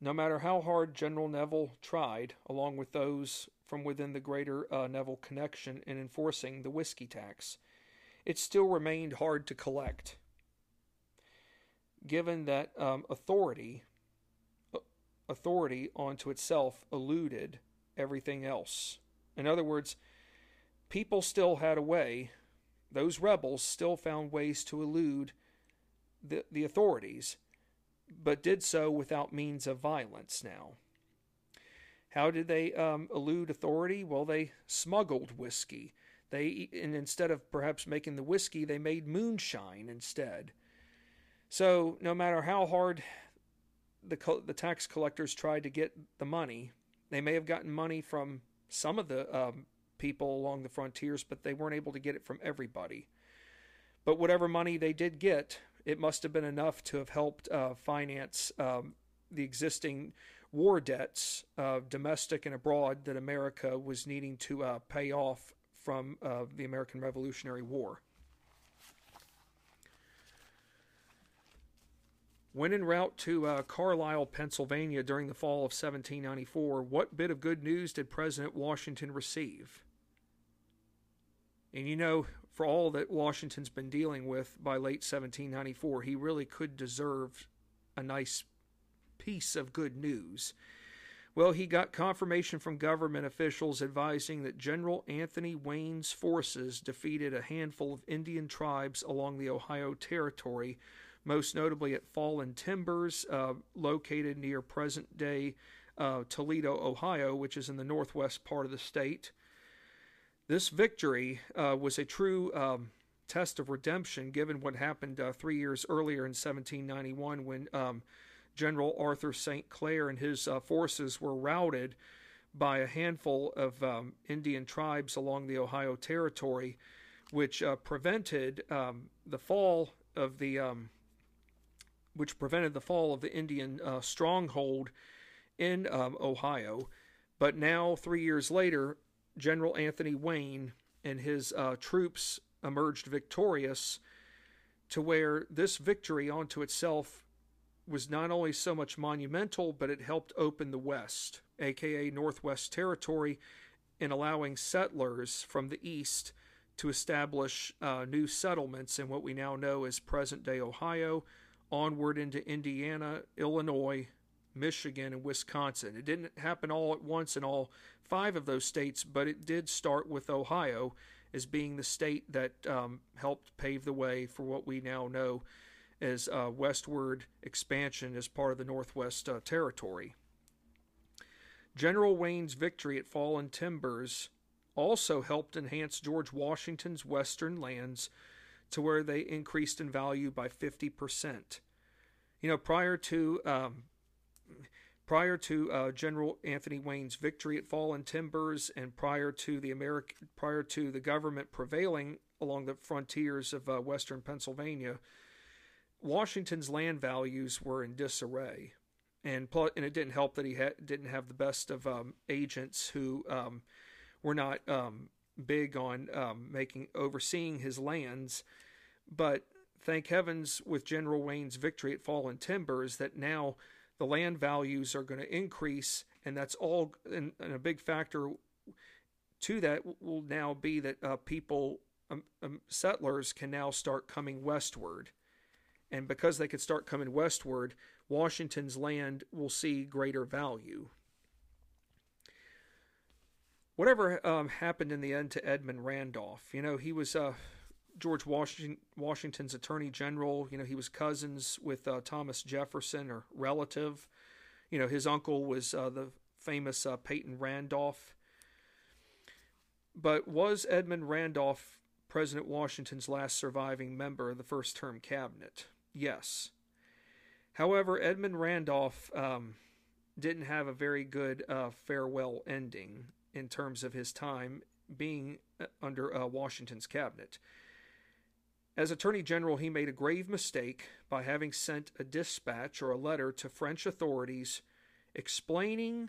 no matter how hard General Neville tried, along with those from within the greater uh, Neville connection, in enforcing the whiskey tax, it still remained hard to collect. Given that um, authority authority onto itself eluded everything else. In other words, people still had a way, those rebels still found ways to elude the, the authorities, but did so without means of violence now. How did they um, elude authority? Well, they smuggled whiskey. They and instead of perhaps making the whiskey, they made moonshine instead. So no matter how hard the the tax collectors tried to get the money. They may have gotten money from some of the um, people along the frontiers, but they weren't able to get it from everybody. But whatever money they did get, it must have been enough to have helped uh, finance um, the existing war debts, uh, domestic and abroad, that America was needing to uh, pay off from uh, the American Revolutionary War. When en route to uh, Carlisle, Pennsylvania during the fall of 1794, what bit of good news did President Washington receive? And you know, for all that Washington's been dealing with by late 1794, he really could deserve a nice piece of good news. Well, he got confirmation from government officials advising that General Anthony Wayne's forces defeated a handful of Indian tribes along the Ohio Territory most notably at Fallen Timbers, uh, located near present day uh, Toledo, Ohio, which is in the northwest part of the state. This victory uh, was a true um, test of redemption given what happened uh, three years earlier in 1791 when um, General Arthur St. Clair and his uh, forces were routed by a handful of um, Indian tribes along the Ohio Territory, which uh, prevented um, the fall of the um, which prevented the fall of the Indian uh, stronghold in um, Ohio. But now, three years later, General Anthony Wayne and his uh, troops emerged victorious to where this victory onto itself was not only so much monumental, but it helped open the West, aka Northwest Territory, in allowing settlers from the East to establish uh, new settlements in what we now know as present day Ohio, onward into Indiana, Illinois, Michigan, and Wisconsin. It didn't happen all at once in all five of those states, but it did start with Ohio as being the state that um, helped pave the way for what we now know as uh, westward expansion as part of the Northwest uh, Territory. General Wayne's victory at Fallen Timbers also helped enhance George Washington's western lands to where they increased in value by 50%. You know, prior to um, prior to uh, General Anthony Wayne's victory at Fallen Timbers, and prior to the American prior to the government prevailing along the frontiers of uh, western Pennsylvania, Washington's land values were in disarray, and and it didn't help that he ha- didn't have the best of um, agents who um, were not um, big on um, making overseeing his lands but thank heavens with General Wayne's victory at Fallen Timbers that now the land values are going to increase, and that's all. And, and, a big factor to that will now be that uh, people, um, um, settlers, can now start coming westward, and because they could start coming westward, Washington's land will see greater value. Whatever um, happened in the end to Edmund Randolph, you know, he was uh, George Washington, Washington's Attorney General. You know, he was cousins with uh, Thomas Jefferson or relative. You know, his uncle was uh, the famous uh, Peyton Randolph. But was Edmund Randolph President Washington's last surviving member of the first term cabinet? Yes. However, Edmund Randolph um, didn't have a very good uh, farewell ending in terms of his time being uh, under uh, Washington's cabinet. As Attorney General, he made a grave mistake by having sent a dispatch or a letter to French authorities explaining,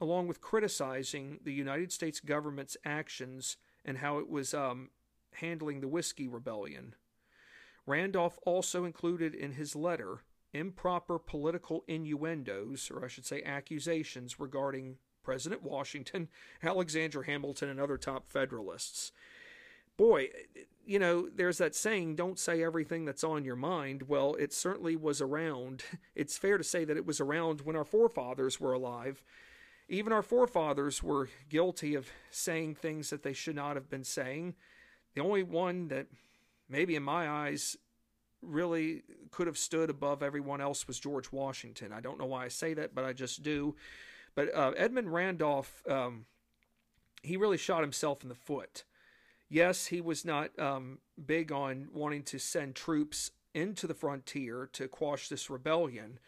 along with criticizing, the United States government's actions and how it was um, handling the Whiskey Rebellion. Randolph also included in his letter improper political innuendos, or I should say accusations, regarding President Washington, Alexander Hamilton, and other top Federalists boy, you know, there's that saying, don't say everything that's on your mind. Well, it certainly was around. It's fair to say that it was around when our forefathers were alive. Even our forefathers were guilty of saying things that they should not have been saying. The only one that, maybe in my eyes, really could have stood above everyone else was George Washington. I don't know why I say that, but I just do. But uh, Edmund Randolph, um, he really shot himself in the foot yes, he was not um, big on wanting to send troops into the frontier to quash this rebellion,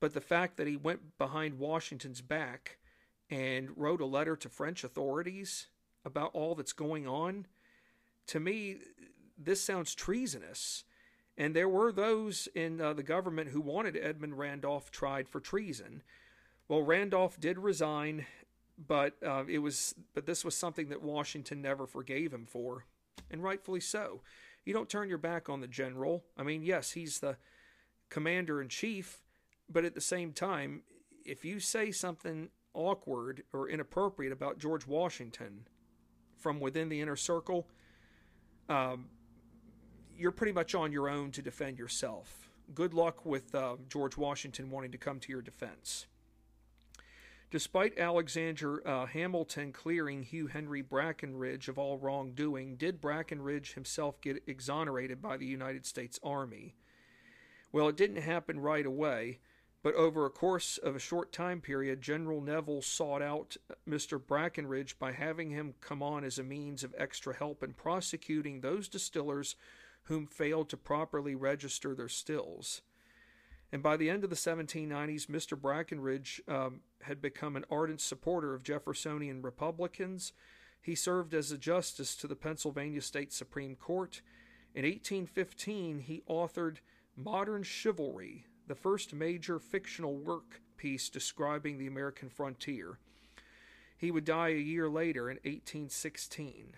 but the fact that he went behind Washington's back and wrote a letter to French authorities about all that's going on, to me, this sounds treasonous. And there were those in uh, the government who wanted Edmund Randolph tried for treason. Well, Randolph did resign but uh, it was but this was something that Washington never forgave him for, and rightfully so. You don't turn your back on the general. I mean, yes, he's the commander in chief, but at the same time, if you say something awkward or inappropriate about George Washington from within the inner circle, um, you're pretty much on your own to defend yourself. Good luck with uh, George Washington wanting to come to your defense. Despite Alexander uh, Hamilton clearing Hugh Henry Brackenridge of all wrongdoing, did Brackenridge himself get exonerated by the United States Army? Well, it didn't happen right away, but over a course of a short time period, General Neville sought out Mr. Brackenridge by having him come on as a means of extra help in prosecuting those distillers whom failed to properly register their stills. And by the end of the 1790s, Mr. Brackenridge um, had become an ardent supporter of Jeffersonian Republicans. He served as a justice to the Pennsylvania State Supreme Court. In 1815, he authored Modern Chivalry, the first major fictional work piece describing the American frontier. He would die a year later in 1816.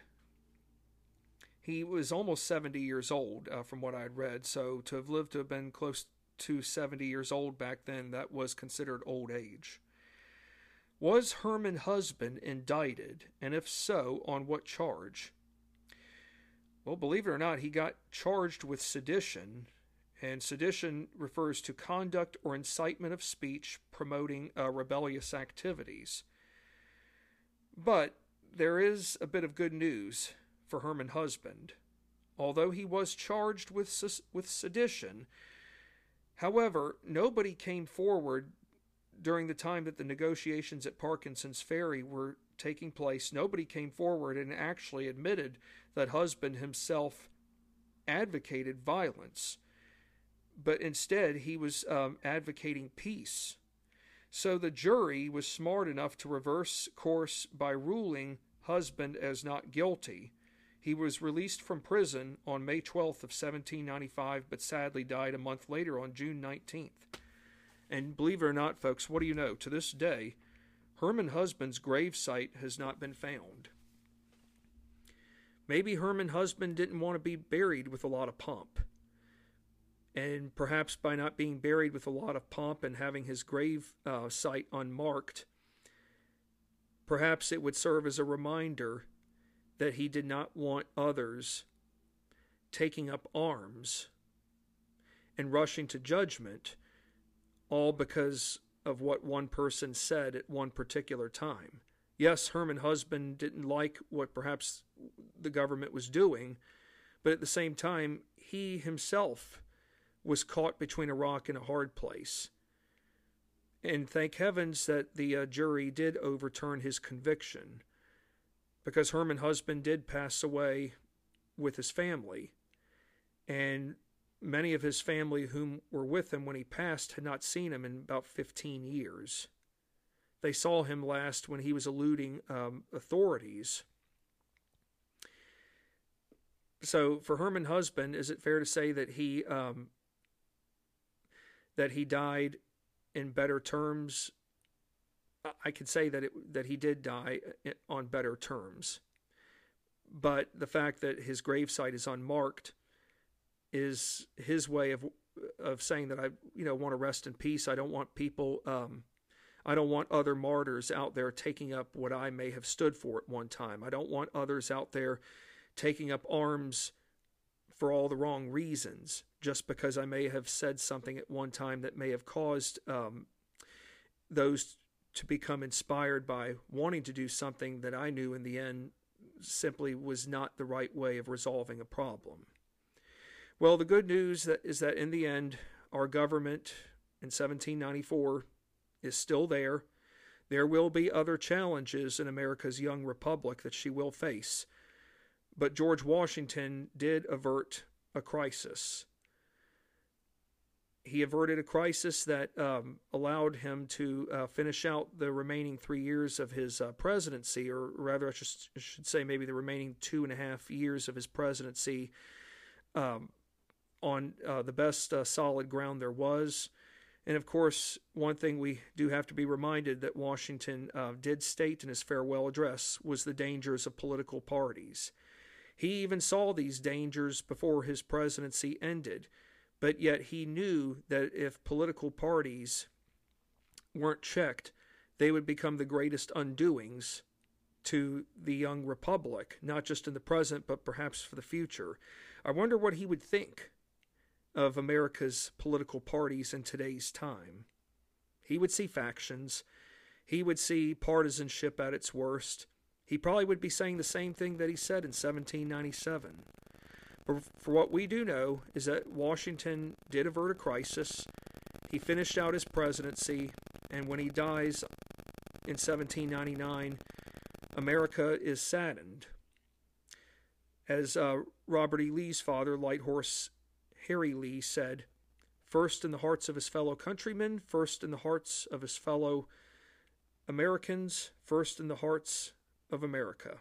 He was almost 70 years old, uh, from what I had read, so to have lived to have been close to 70 years old back then, that was considered old age. Was Herman Husband indicted, and if so, on what charge? Well, believe it or not, he got charged with sedition, and sedition refers to conduct or incitement of speech promoting uh, rebellious activities. But there is a bit of good news for Herman Husband. Although he was charged with, with sedition, However, nobody came forward during the time that the negotiations at Parkinson's Ferry were taking place. Nobody came forward and actually admitted that husband himself advocated violence, but instead he was um, advocating peace. So the jury was smart enough to reverse course by ruling husband as not guilty he was released from prison on May 12th of 1795, but sadly died a month later on June 19th. And believe it or not, folks, what do you know? To this day, Herman Husband's grave site has not been found. Maybe Herman Husband didn't want to be buried with a lot of pomp. And perhaps by not being buried with a lot of pomp and having his grave uh, site unmarked, perhaps it would serve as a reminder that he did not want others taking up arms and rushing to judgment, all because of what one person said at one particular time. Yes, Herman Husband didn't like what perhaps the government was doing, but at the same time, he himself was caught between a rock and a hard place. And thank heavens that the uh, jury did overturn his conviction, because Herman Husband did pass away with his family. And many of his family whom were with him when he passed had not seen him in about 15 years. They saw him last when he was eluding um, authorities. So, for Herman Husband, is it fair to say that he um, that he died in better terms? I could say that it, that he did die uh, on better terms, but the fact that his gravesite is unmarked is his way of of saying that I you know want to rest in peace. I don't want people um, I don't want other martyrs out there taking up what I may have stood for at one time. I don't want others out there taking up arms for all the wrong reasons just because I may have said something at one time that may have caused um, those to become inspired by wanting to do something that I knew in the end simply was not the right way of resolving a problem. Well, the good news that is that in the end, our government in 1794 is still there. There will be other challenges in America's young republic that she will face. But George Washington did avert a crisis. He averted a crisis that um, allowed him to uh, finish out the remaining three years of his uh, presidency, or rather, I should, should, say maybe the remaining two and a half years of his presidency um, on uh, the best uh, solid ground there was. And of course, one thing we do have to be reminded that Washington uh, did state in his farewell address was the dangers of political parties. He even saw these dangers before his presidency ended, but yet he knew that if political parties weren't checked, they would become the greatest undoings to the young republic, not just in the present, but perhaps for the future. I wonder what he would think of America's political parties in today's time. He would see factions. He would see partisanship at its worst. He probably would be saying the same thing that he said in 1797. But for what we do know is that Washington did avert a crisis. He finished out his presidency, and when he dies in 1799, America is saddened. As uh, Robert E. Lee's father, Lighthorse Harry Lee said, first in the hearts of his fellow countrymen, first in the hearts of his fellow Americans, first in the hearts of America.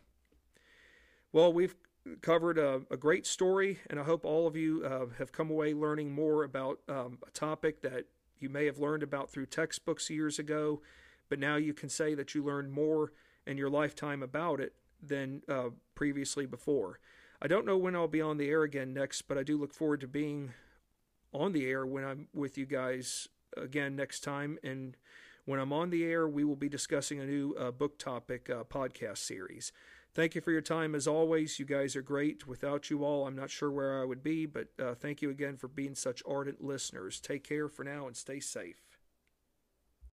Well, we've covered a, a great story, and I hope all of you uh, have come away learning more about um, a topic that you may have learned about through textbooks years ago, but now you can say that you learned more in your lifetime about it than uh, previously before. I don't know when I'll be on the air again next, but I do look forward to being on the air when I'm with you guys again next time. And when I'm on the air, we will be discussing a new uh, book topic uh, podcast series. Thank you for your time as always. You guys are great. Without you all, I'm not sure where I would be, but uh, thank you again for being such ardent listeners. Take care for now and stay safe.